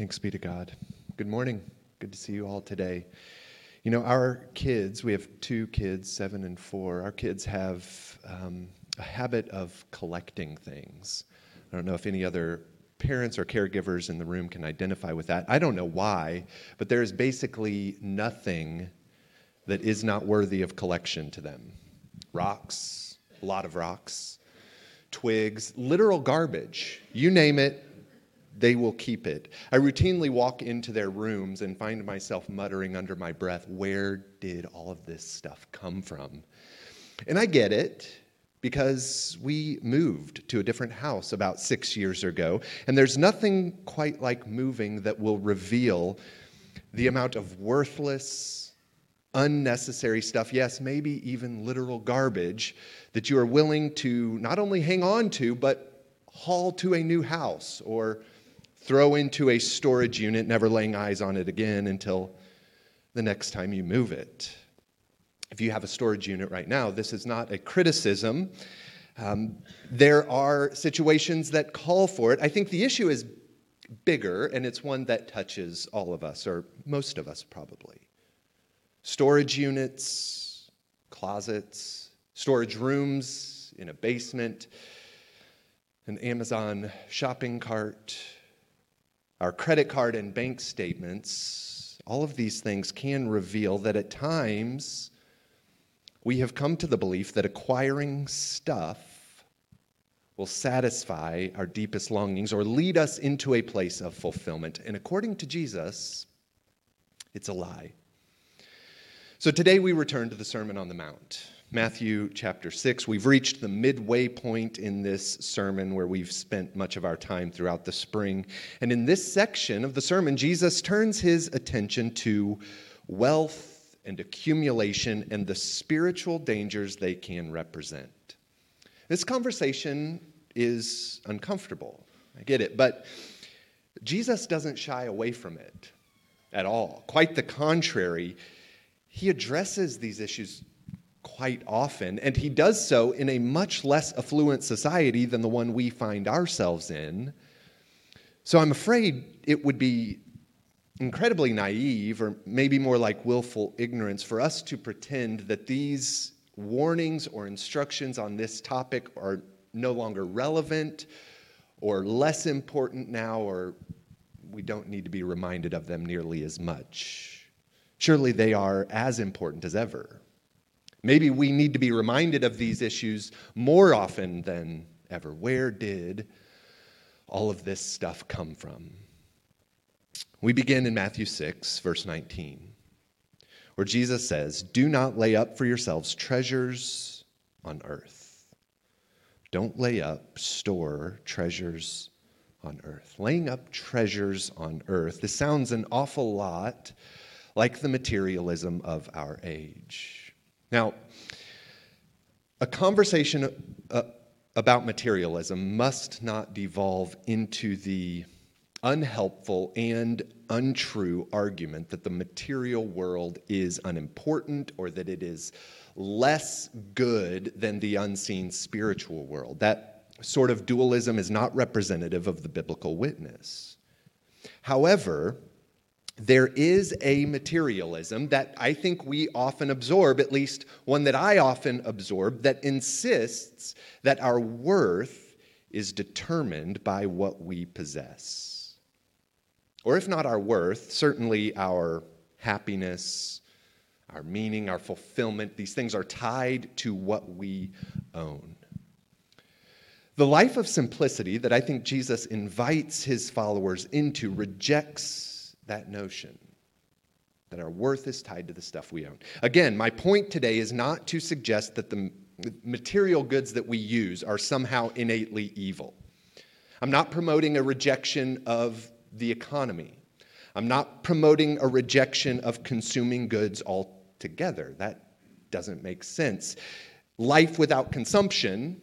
Thanks be to God. Good morning. Good to see you all today. You know, our kids, we have two kids, seven and four. Our kids have um, a habit of collecting things. I don't know if any other parents or caregivers in the room can identify with that. I don't know why, but there is basically nothing that is not worthy of collection to them rocks, a lot of rocks, twigs, literal garbage. You name it, they will keep it. I routinely walk into their rooms and find myself muttering under my breath, Where did all of this stuff come from? And I get it because we moved to a different house about six years ago, and there's nothing quite like moving that will reveal the amount of worthless, unnecessary stuff, yes, maybe even literal garbage, that you are willing to not only hang on to, but haul to a new house or throw into a storage unit, never laying eyes on it again until the next time you move it. If you have a storage unit right now, this is not a criticism. Um, there are situations that call for it. I think the issue is bigger, and it's one that touches all of us, or most of us probably. Storage units, closets, storage rooms in a basement, an Amazon shopping cart, our credit card and bank statements, all of these things can reveal that at times we have come to the belief that acquiring stuff will satisfy our deepest longings or lead us into a place of fulfillment. And according to Jesus, it's a lie. So today we return to the Sermon on the Mount. Matthew chapter 6. We've reached the midway point in this sermon where we've spent much of our time throughout the spring. And in this section of the sermon, Jesus turns his attention to wealth and accumulation and the spiritual dangers they can represent. This conversation is uncomfortable. I get it. But Jesus doesn't shy away from it at all. Quite the contrary. He addresses these issues quite often, and he does so in a much less affluent society than the one we find ourselves in. So I'm afraid it would be incredibly naive, or maybe more like willful ignorance, for us to pretend that these warnings or instructions on this topic are no longer relevant or less important now, or we don't need to be reminded of them nearly as much. Surely they are as important as ever. Maybe we need to be reminded of these issues more often than ever. Where did all of this stuff come from? We begin in Matthew 6, verse 19, where Jesus says, Do not lay up for yourselves treasures on earth. Don't lay up, store treasures on earth. Laying up treasures on earth. This sounds an awful lot like the materialism of our age. Now, a conversation uh, about materialism must not devolve into the unhelpful and untrue argument that the material world is unimportant or that it is less good than the unseen spiritual world. That sort of dualism is not representative of the biblical witness. However, there is a materialism that I think we often absorb, at least one that I often absorb, that insists that our worth is determined by what we possess. Or if not our worth, certainly our happiness, our meaning, our fulfillment, these things are tied to what we own. The life of simplicity that I think Jesus invites his followers into rejects that notion that our worth is tied to the stuff we own. Again, my point today is not to suggest that the material goods that we use are somehow innately evil. I'm not promoting a rejection of the economy. I'm not promoting a rejection of consuming goods altogether. That doesn't make sense. Life without consumption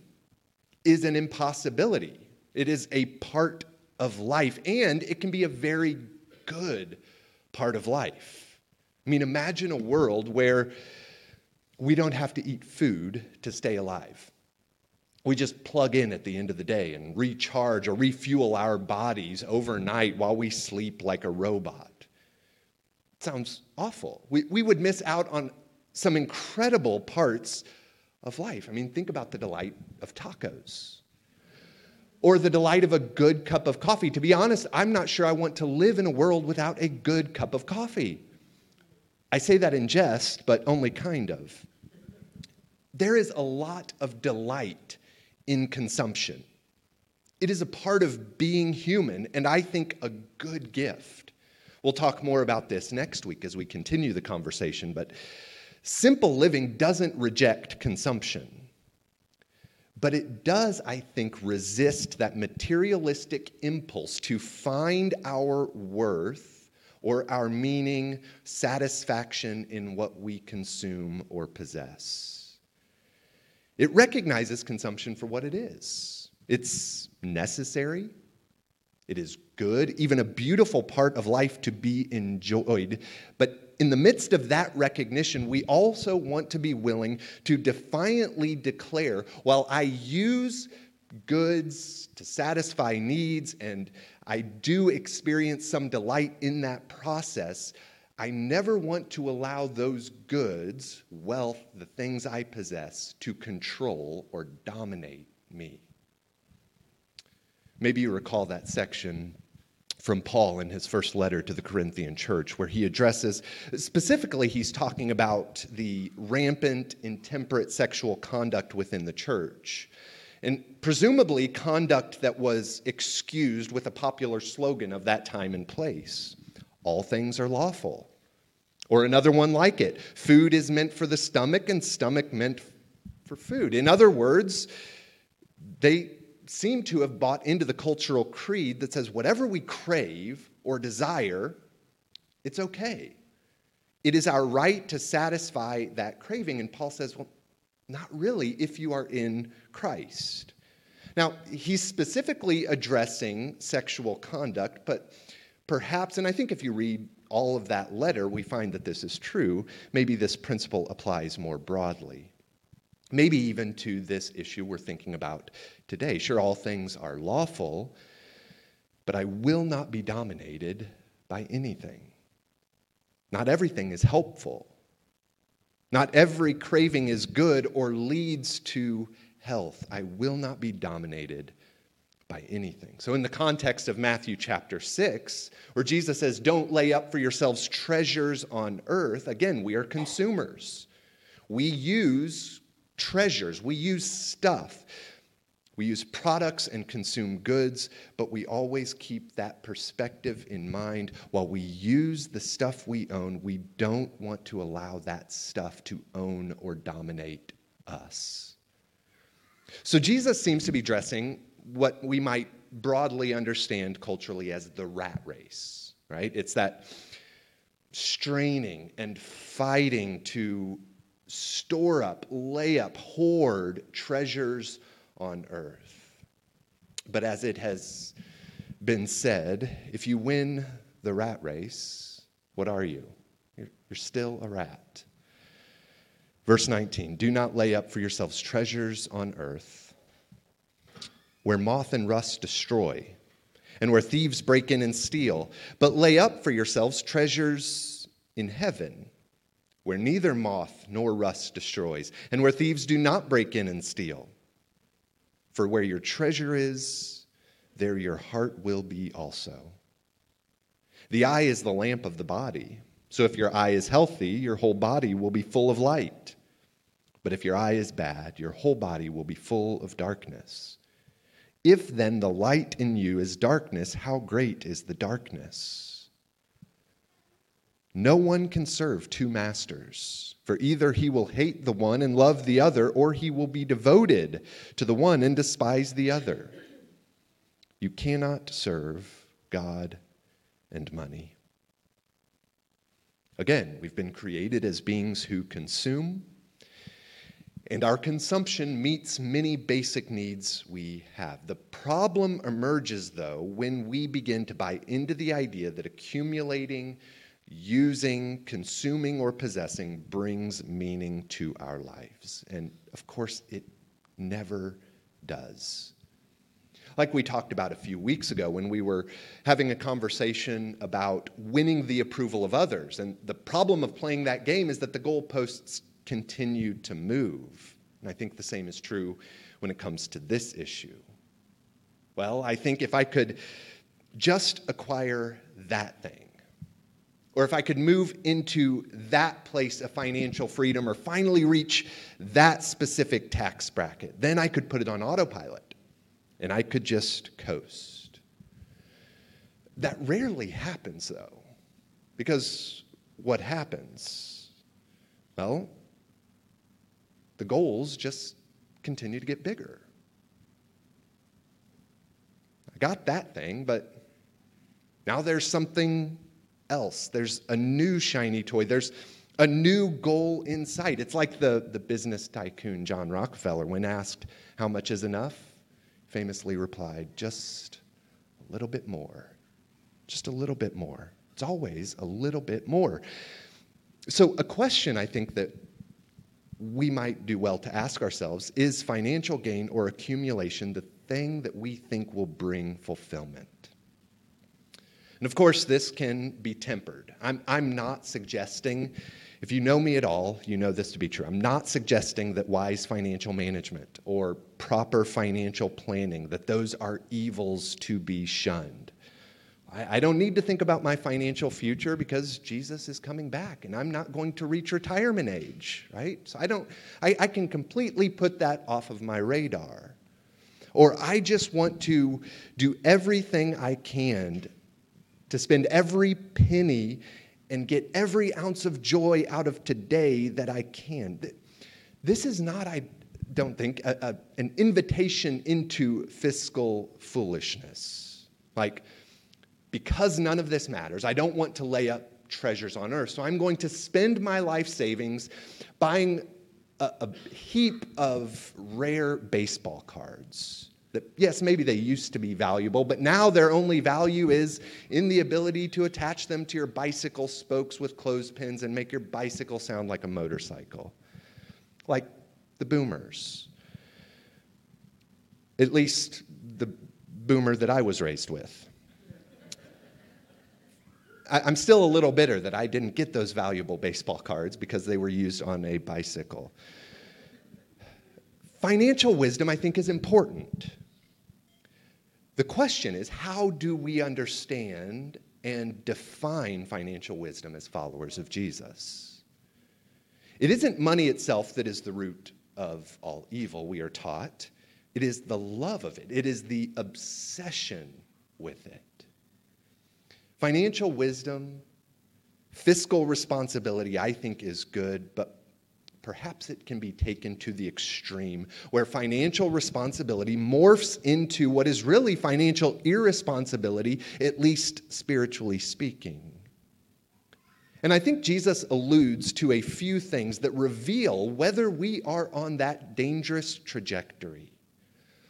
is an impossibility. It is a part of life, and it can be a very good part of life. I mean, imagine a world where we don't have to eat food to stay alive. we just plug in at the end of the day and recharge or refuel our bodies overnight while we sleep like a robot. It sounds awful. We, we would miss out on some incredible parts of life. I mean, think about the delight of tacos or the delight of a good cup of coffee. To be honest, I'm not sure I want to live in a world without a good cup of coffee. I say that in jest, but only kind of. There is a lot of delight in consumption. It is a part of being human, and I think a good gift. We'll talk more about this next week as we continue the conversation, but simple living doesn't reject consumption. But it does, I think, resist that materialistic impulse to find our worth or our meaning, satisfaction in what we consume or possess. It recognizes consumption for what it is it's necessary, it is good, even a beautiful part of life to be enjoyed. But in the midst of that recognition, we also want to be willing to defiantly declare while I use goods to satisfy needs and I do experience some delight in that process, I never want to allow those goods, wealth, the things I possess, to control or dominate me. Maybe you recall that section from Paul in his first letter to the Corinthian church, where he addresses, specifically, he's talking about the rampant, intemperate sexual conduct within the church. And presumably, conduct that was excused with a popular slogan of that time and place all things are lawful. Or another one like it food is meant for the stomach, and stomach meant for food. In other words, they seem to have bought into the cultural creed that says whatever we crave or desire, it's okay. It is our right to satisfy that craving. And Paul says, well, not really if you are in Christ. Now, he's specifically addressing sexual conduct, but perhaps, and I think if you read all of that letter, we find that this is true. Maybe this principle applies more broadly. Maybe even to this issue we're thinking about today. Sure, all things are lawful, but I will not be dominated by anything. Not everything is helpful. Not every craving is good or leads to health. I will not be dominated by anything. So, in the context of Matthew chapter 6, where Jesus says, Don't lay up for yourselves treasures on earth, again, we are consumers. We use treasures, we use stuff. We use products and consume goods, but we always keep that perspective in mind. While we use the stuff we own, we don't want to allow that stuff to own or dominate us. So Jesus seems to be dressing what we might broadly understand culturally as the rat race, right? It's that straining and fighting to store up, lay up, hoard treasures on earth. But as it has been said, if you win the rat race, what are you? You're, you're still a rat. Verse 19 Do not lay up for yourselves treasures on earth where moth and rust destroy, and where thieves break in and steal. But lay up for yourselves treasures in heaven, where neither moth nor rust destroys, and where thieves do not break in and steal. For where your treasure is, there your heart will be also. The eye is the lamp of the body. So if your eye is healthy, your whole body will be full of light. But if your eye is bad, your whole body will be full of darkness. If then the light in you is darkness, how great is the darkness? No one can serve two masters, for either he will hate the one and love the other, or he will be devoted to the one and despise the other. You cannot serve God and money. Again, we've been created as beings who consume and our consumption meets many basic needs we have. The problem emerges, though, when we begin to buy into the idea that accumulating, using, consuming, or possessing brings meaning to our lives. And of course, it never does. Like we talked about a few weeks ago when we were having a conversation about winning the approval of others. And the problem of playing that game is that the goalposts continue to move. And I think the same is true when it comes to this issue. Well, I think if I could just acquire that thing, or if I could move into that place of financial freedom or finally reach that specific tax bracket, then I could put it on autopilot and I could just coast. That rarely happens, though, because what happens? Well, the goals just continue to get bigger. I got that thing, but now there's something else. There's a new shiny toy. There's a new goal in sight. It's like the, the business tycoon John Rockefeller, when asked how much is enough, famously replied, just a little bit more. Just a little bit more. It's always a little bit more. So, a question I think that we might do well to ask ourselves is financial gain or accumulation the thing that we think will bring fulfillment? And of course, this can be tempered. I'm, I'm not suggesting, if you know me at all, you know this to be true. I'm not suggesting that wise financial management or proper financial planning, that those are evils to be shunned. I, I don't need to think about my financial future because Jesus is coming back and I'm not going to reach retirement age, right? So I don't, I, I can completely put that off of my radar. Or I just want to do everything I can to spend every penny and get every ounce of joy out of today that I can. This is not, I don't think, a, a, an invitation into fiscal foolishness. Like, because none of this matters, I don't want to lay up treasures on earth. So I'm going to spend my life savings buying a, a heap of rare baseball cards that, yes, maybe they used to be valuable, but now their only value is in the ability to attach them to your bicycle spokes with clothespins and make your bicycle sound like a motorcycle. Like the boomers. At least the boomer that I was raised with. I'm still a little bitter that I didn't get those valuable baseball cards because they were used on a bicycle. Financial wisdom, I think, is important. The question is how do we understand and define financial wisdom as followers of Jesus? It isn't money itself that is the root of all evil, we are taught. It is the love of it, it is the obsession with it. Financial wisdom, fiscal responsibility, I think, is good, but perhaps it can be taken to the extreme, where financial responsibility morphs into what is really financial irresponsibility, at least spiritually speaking. And I think Jesus alludes to a few things that reveal whether we are on that dangerous trajectory.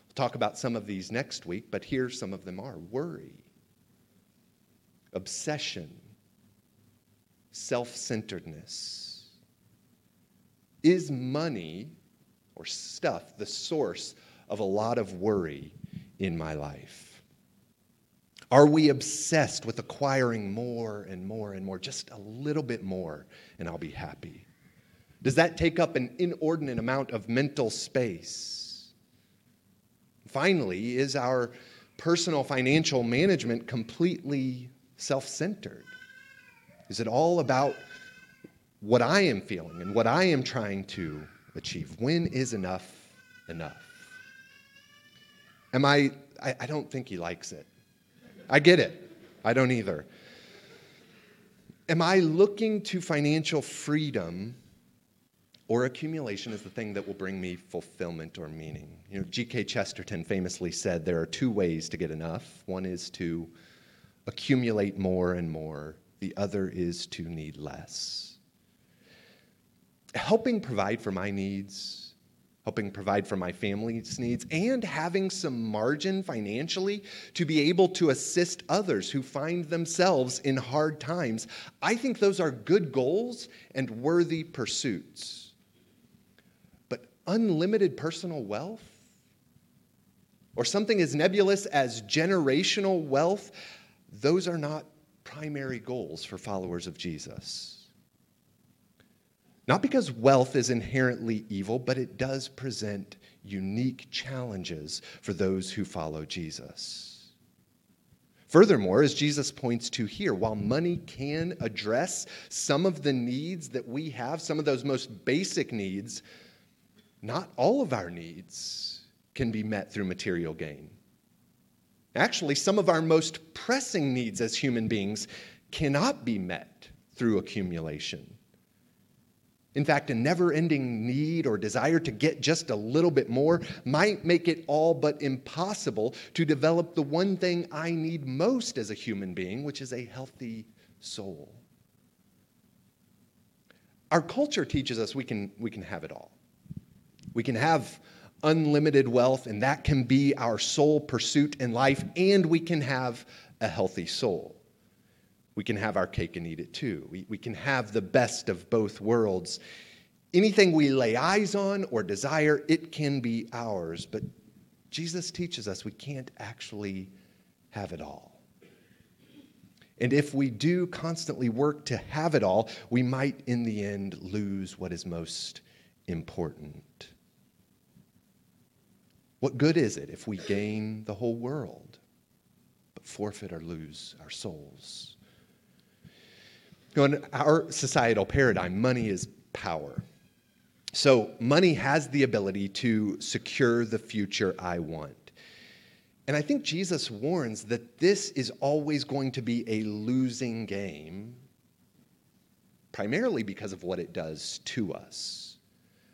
We'll talk about some of these next week, but here some of them are worry, obsession, self centeredness is money or stuff the source of a lot of worry in my life? Are we obsessed with acquiring more and more and more, just a little bit more, and I'll be happy? Does that take up an inordinate amount of mental space? Finally, is our personal financial management completely self centered? Is it all about what I am feeling and what I am trying to achieve. When is enough enough? Am I, I, I don't think he likes it. I get it. I don't either. Am I looking to financial freedom or accumulation as the thing that will bring me fulfillment or meaning? You know, G.K. Chesterton famously said there are two ways to get enough. One is to accumulate more and more, the other is to need less helping provide for my needs, helping provide for my family's needs, and having some margin financially to be able to assist others who find themselves in hard times. I think those are good goals and worthy pursuits. But unlimited personal wealth, or something as nebulous as generational wealth, those are not primary goals for followers of Jesus. Not because wealth is inherently evil, but it does present unique challenges for those who follow Jesus. Furthermore, as Jesus points to here, while money can address some of the needs that we have, some of those most basic needs, not all of our needs can be met through material gain. Actually, some of our most pressing needs as human beings cannot be met through accumulation. In fact, a never ending need or desire to get just a little bit more might make it all but impossible to develop the one thing I need most as a human being, which is a healthy soul. Our culture teaches us we can, we can have it all. We can have unlimited wealth, and that can be our sole pursuit in life, and we can have a healthy soul. We can have our cake and eat it too. We, we can have the best of both worlds. Anything we lay eyes on or desire, it can be ours. But Jesus teaches us we can't actually have it all. And if we do constantly work to have it all, we might in the end lose what is most important. What good is it if we gain the whole world, but forfeit or lose our souls? Know, in our societal paradigm, money is power. So, money has the ability to secure the future I want. And I think Jesus warns that this is always going to be a losing game, primarily because of what it does to us.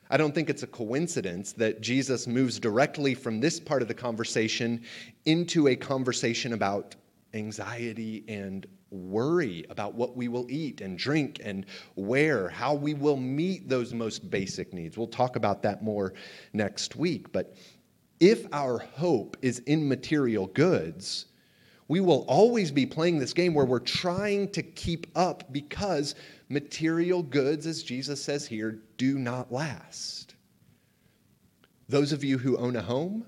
I don't think it's a coincidence that Jesus moves directly from this part of the conversation into a conversation about anxiety and worry about what we will eat and drink and where, how we will meet those most basic needs. We'll talk about that more next week. But if our hope is in material goods, we will always be playing this game where we're trying to keep up because material goods, as Jesus says here, do not last. Those of you who own a home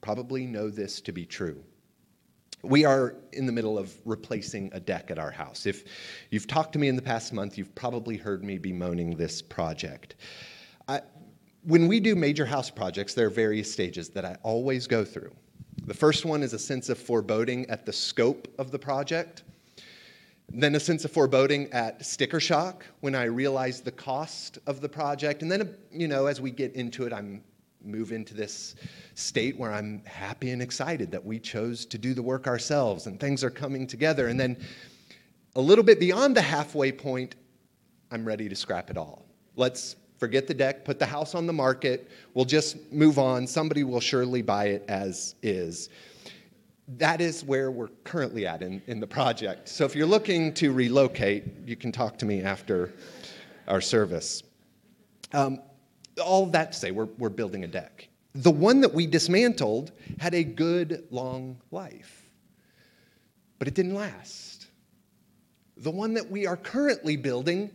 probably know this to be true. We are in the middle of replacing a deck at our house. If you've talked to me in the past month, you've probably heard me bemoaning this project. I, when we do major house projects, there are various stages that I always go through. The first one is a sense of foreboding at the scope of the project. Then a sense of foreboding at sticker shock when I realize the cost of the project. And then, you know, as we get into it, I'm move into this state where I'm happy and excited that we chose to do the work ourselves and things are coming together. And then a little bit beyond the halfway point, I'm ready to scrap it all. Let's forget the deck, put the house on the market. We'll just move on. Somebody will surely buy it as is that is where we're currently at in, in the project. So if you're looking to relocate, you can talk to me after our service. Um, all that to say, we're, we're building a deck. The one that we dismantled had a good long life, but it didn't last. The one that we are currently building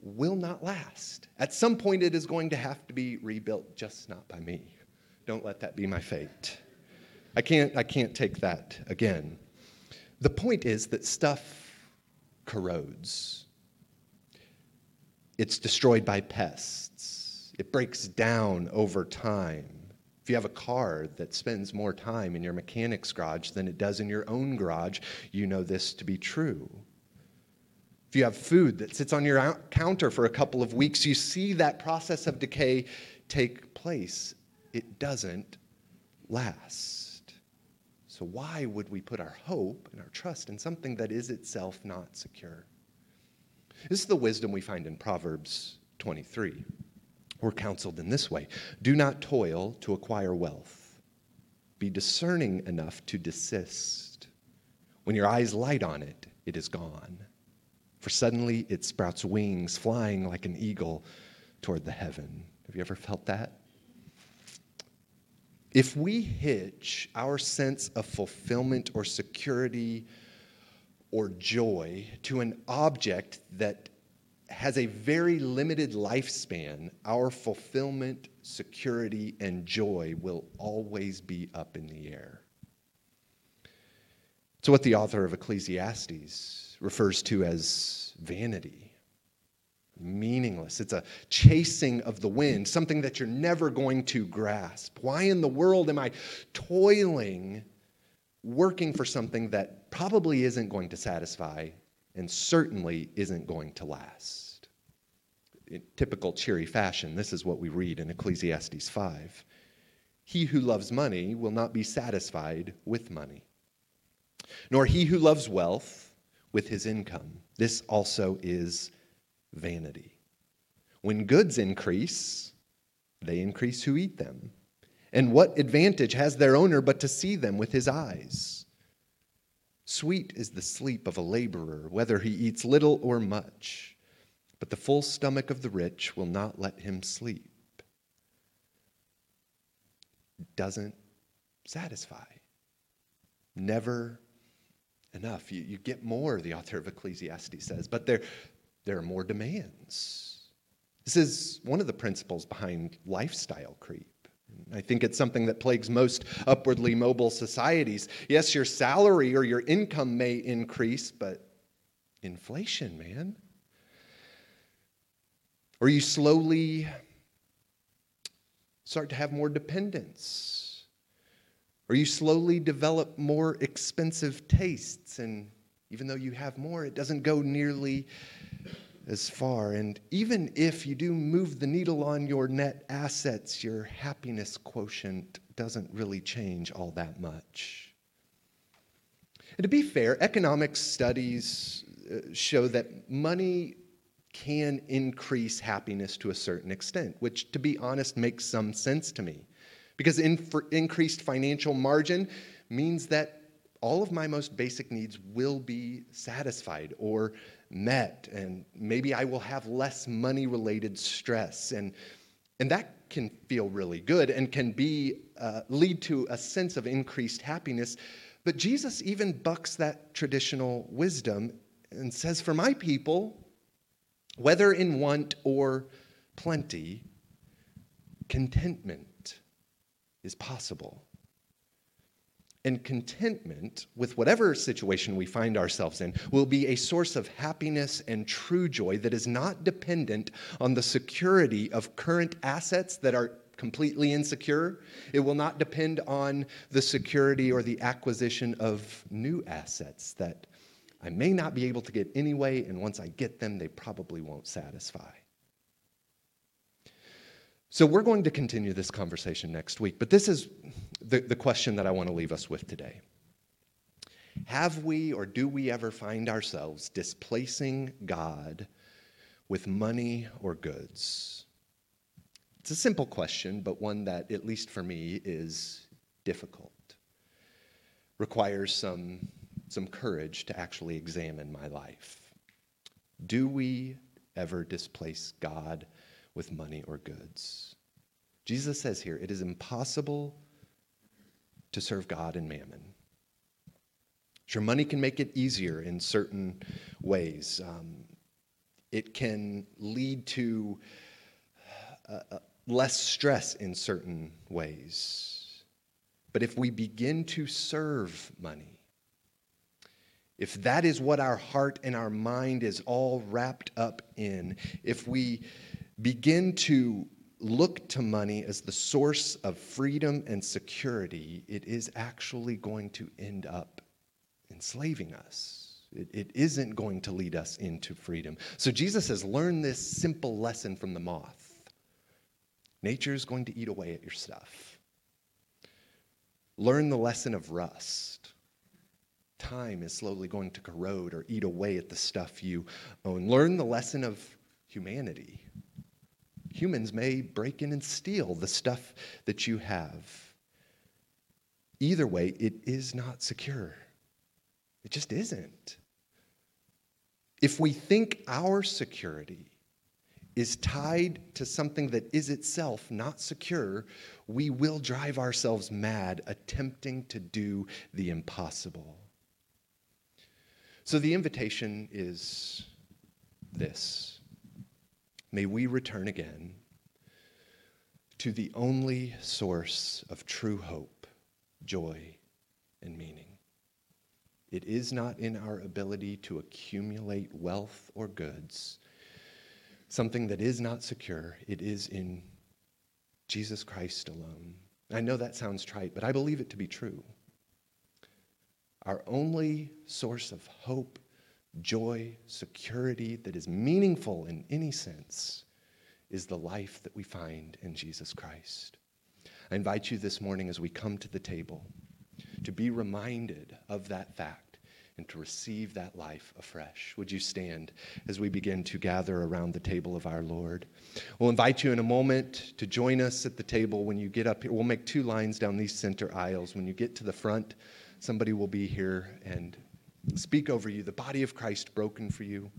will not last. At some point, it is going to have to be rebuilt, just not by me. Don't let that be my fate. I can't, I can't take that again. The point is that stuff corrodes. It's destroyed by pests. It breaks down over time. If you have a car that spends more time in your mechanic's garage than it does in your own garage, you know this to be true. If you have food that sits on your counter for a couple of weeks, you see that process of decay take place. It doesn't last. So, why would we put our hope and our trust in something that is itself not secure? This is the wisdom we find in Proverbs 23. We're counseled in this way Do not toil to acquire wealth, be discerning enough to desist. When your eyes light on it, it is gone. For suddenly it sprouts wings, flying like an eagle toward the heaven. Have you ever felt that? If we hitch our sense of fulfillment or security or joy to an object that has a very limited lifespan, our fulfillment, security, and joy will always be up in the air. It's what the author of Ecclesiastes refers to as vanity. Meaningless. It's a chasing of the wind, something that you're never going to grasp. Why in the world am I toiling, working for something that probably isn't going to satisfy and certainly isn't going to last? In typical cheery fashion, this is what we read in Ecclesiastes 5. He who loves money will not be satisfied with money nor he who loves wealth with his income. This also is vanity. When goods increase, they increase who eat them. And what advantage has their owner but to see them with his eyes? Sweet is the sleep of a laborer, whether he eats little or much, but the full stomach of the rich will not let him sleep. Doesn't satisfy. Never enough. You, you get more, the author of Ecclesiastes says, but there, there are more demands. This is one of the principles behind lifestyle creep. I think it's something that plagues most upwardly mobile societies. Yes, your salary or your income may increase, but inflation, man. Or you slowly start to have more dependence or you slowly develop more expensive tastes, and even though you have more, it doesn't go nearly as far. And even if you do move the needle on your net assets, your happiness quotient doesn't really change all that much. And to be fair, economic studies uh, show that money can increase happiness to a certain extent, which, to be honest, makes some sense to me. Because increased financial margin means that all of my most basic needs will be satisfied or met, and maybe I will have less money related stress. And, and that can feel really good and can be, uh, lead to a sense of increased happiness. But Jesus even bucks that traditional wisdom and says, For my people, whether in want or plenty, contentment is possible. And contentment with whatever situation we find ourselves in will be a source of happiness and true joy that is not dependent on the security of current assets that are completely insecure. It will not depend on the security or the acquisition of new assets that I may not be able to get anyway, and once I get them, they probably won't satisfy. So we're going to continue this conversation next week, but this is the, the question that I want to leave us with today. Have we or do we ever find ourselves displacing God with money or goods? It's a simple question, but one that, at least for me, is difficult. Requires some, some courage to actually examine my life. Do we ever displace God with money or goods. Jesus says here, it is impossible to serve God and mammon. Sure, money can make it easier in certain ways. Um, it can lead to uh, uh, less stress in certain ways. But if we begin to serve money, if that is what our heart and our mind is all wrapped up in, if we begin to look to money as the source of freedom and security, it is actually going to end up enslaving us. It, it isn't going to lead us into freedom. So Jesus has learned this simple lesson from the moth nature is going to eat away at your stuff. Learn the lesson of rust. Time is slowly going to corrode or eat away at the stuff you own. Learn the lesson of humanity humans may break in and steal the stuff that you have. Either way, it is not secure. It just isn't. If we think our security is tied to something that is itself not secure, we will drive ourselves mad attempting to do the impossible. So the invitation is this may we return again to the only source of true hope, joy, and meaning. It is not in our ability to accumulate wealth or goods, something that is not secure. It is in Jesus Christ alone. I know that sounds trite, but I believe it to be true. Our only source of hope, joy, security that is meaningful in any sense is the life that we find in Jesus Christ. I invite you this morning as we come to the table to be reminded of that fact and to receive that life afresh. Would you stand as we begin to gather around the table of our Lord? We'll invite you in a moment to join us at the table when you get up here. We'll make two lines down these center aisles. When you get to the front, somebody will be here and speak over you the body of Christ broken for you,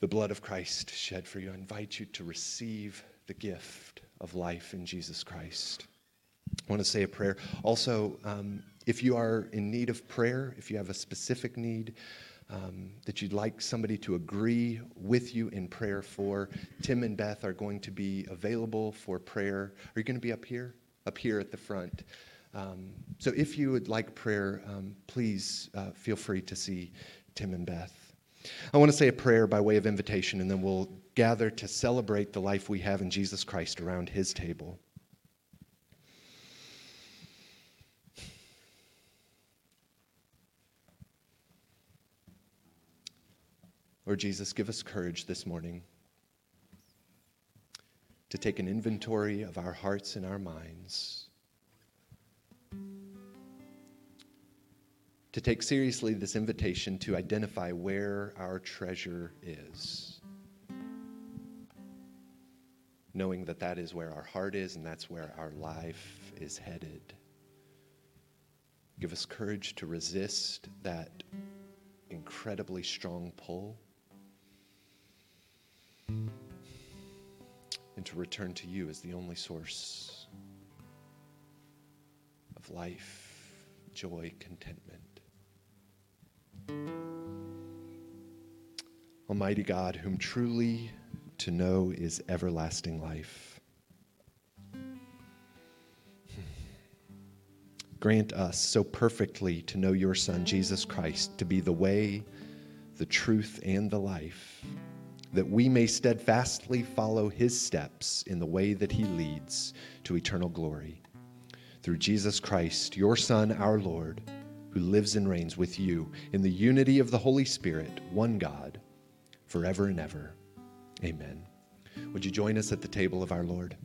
the blood of Christ shed for you. I invite you to receive the gift of life in Jesus Christ. I want to say a prayer. Also, um, if you are in need of prayer, if you have a specific need um, that you'd like somebody to agree with you in prayer for, Tim and Beth are going to be available for prayer. Are you going to be up here? Up here at the front. Um, so if you would like prayer, um, please uh, feel free to see Tim and Beth. I want to say a prayer by way of invitation, and then we'll gather to celebrate the life we have in Jesus Christ around his table. Lord Jesus, give us courage this morning to take an inventory of our hearts and our minds, to take seriously this invitation to identify where our treasure is, knowing that that is where our heart is and that's where our life is headed. Give us courage to resist that incredibly strong pull and to return to you as the only source of life, joy, contentment. Almighty God, whom truly to know is everlasting life. Grant us so perfectly to know your Son, Jesus Christ, to be the way, the truth, and the life that we may steadfastly follow his steps in the way that he leads to eternal glory. Through Jesus Christ, your Son, our Lord, who lives and reigns with you in the unity of the Holy Spirit, one God, forever and ever. Amen. Would you join us at the table of our Lord?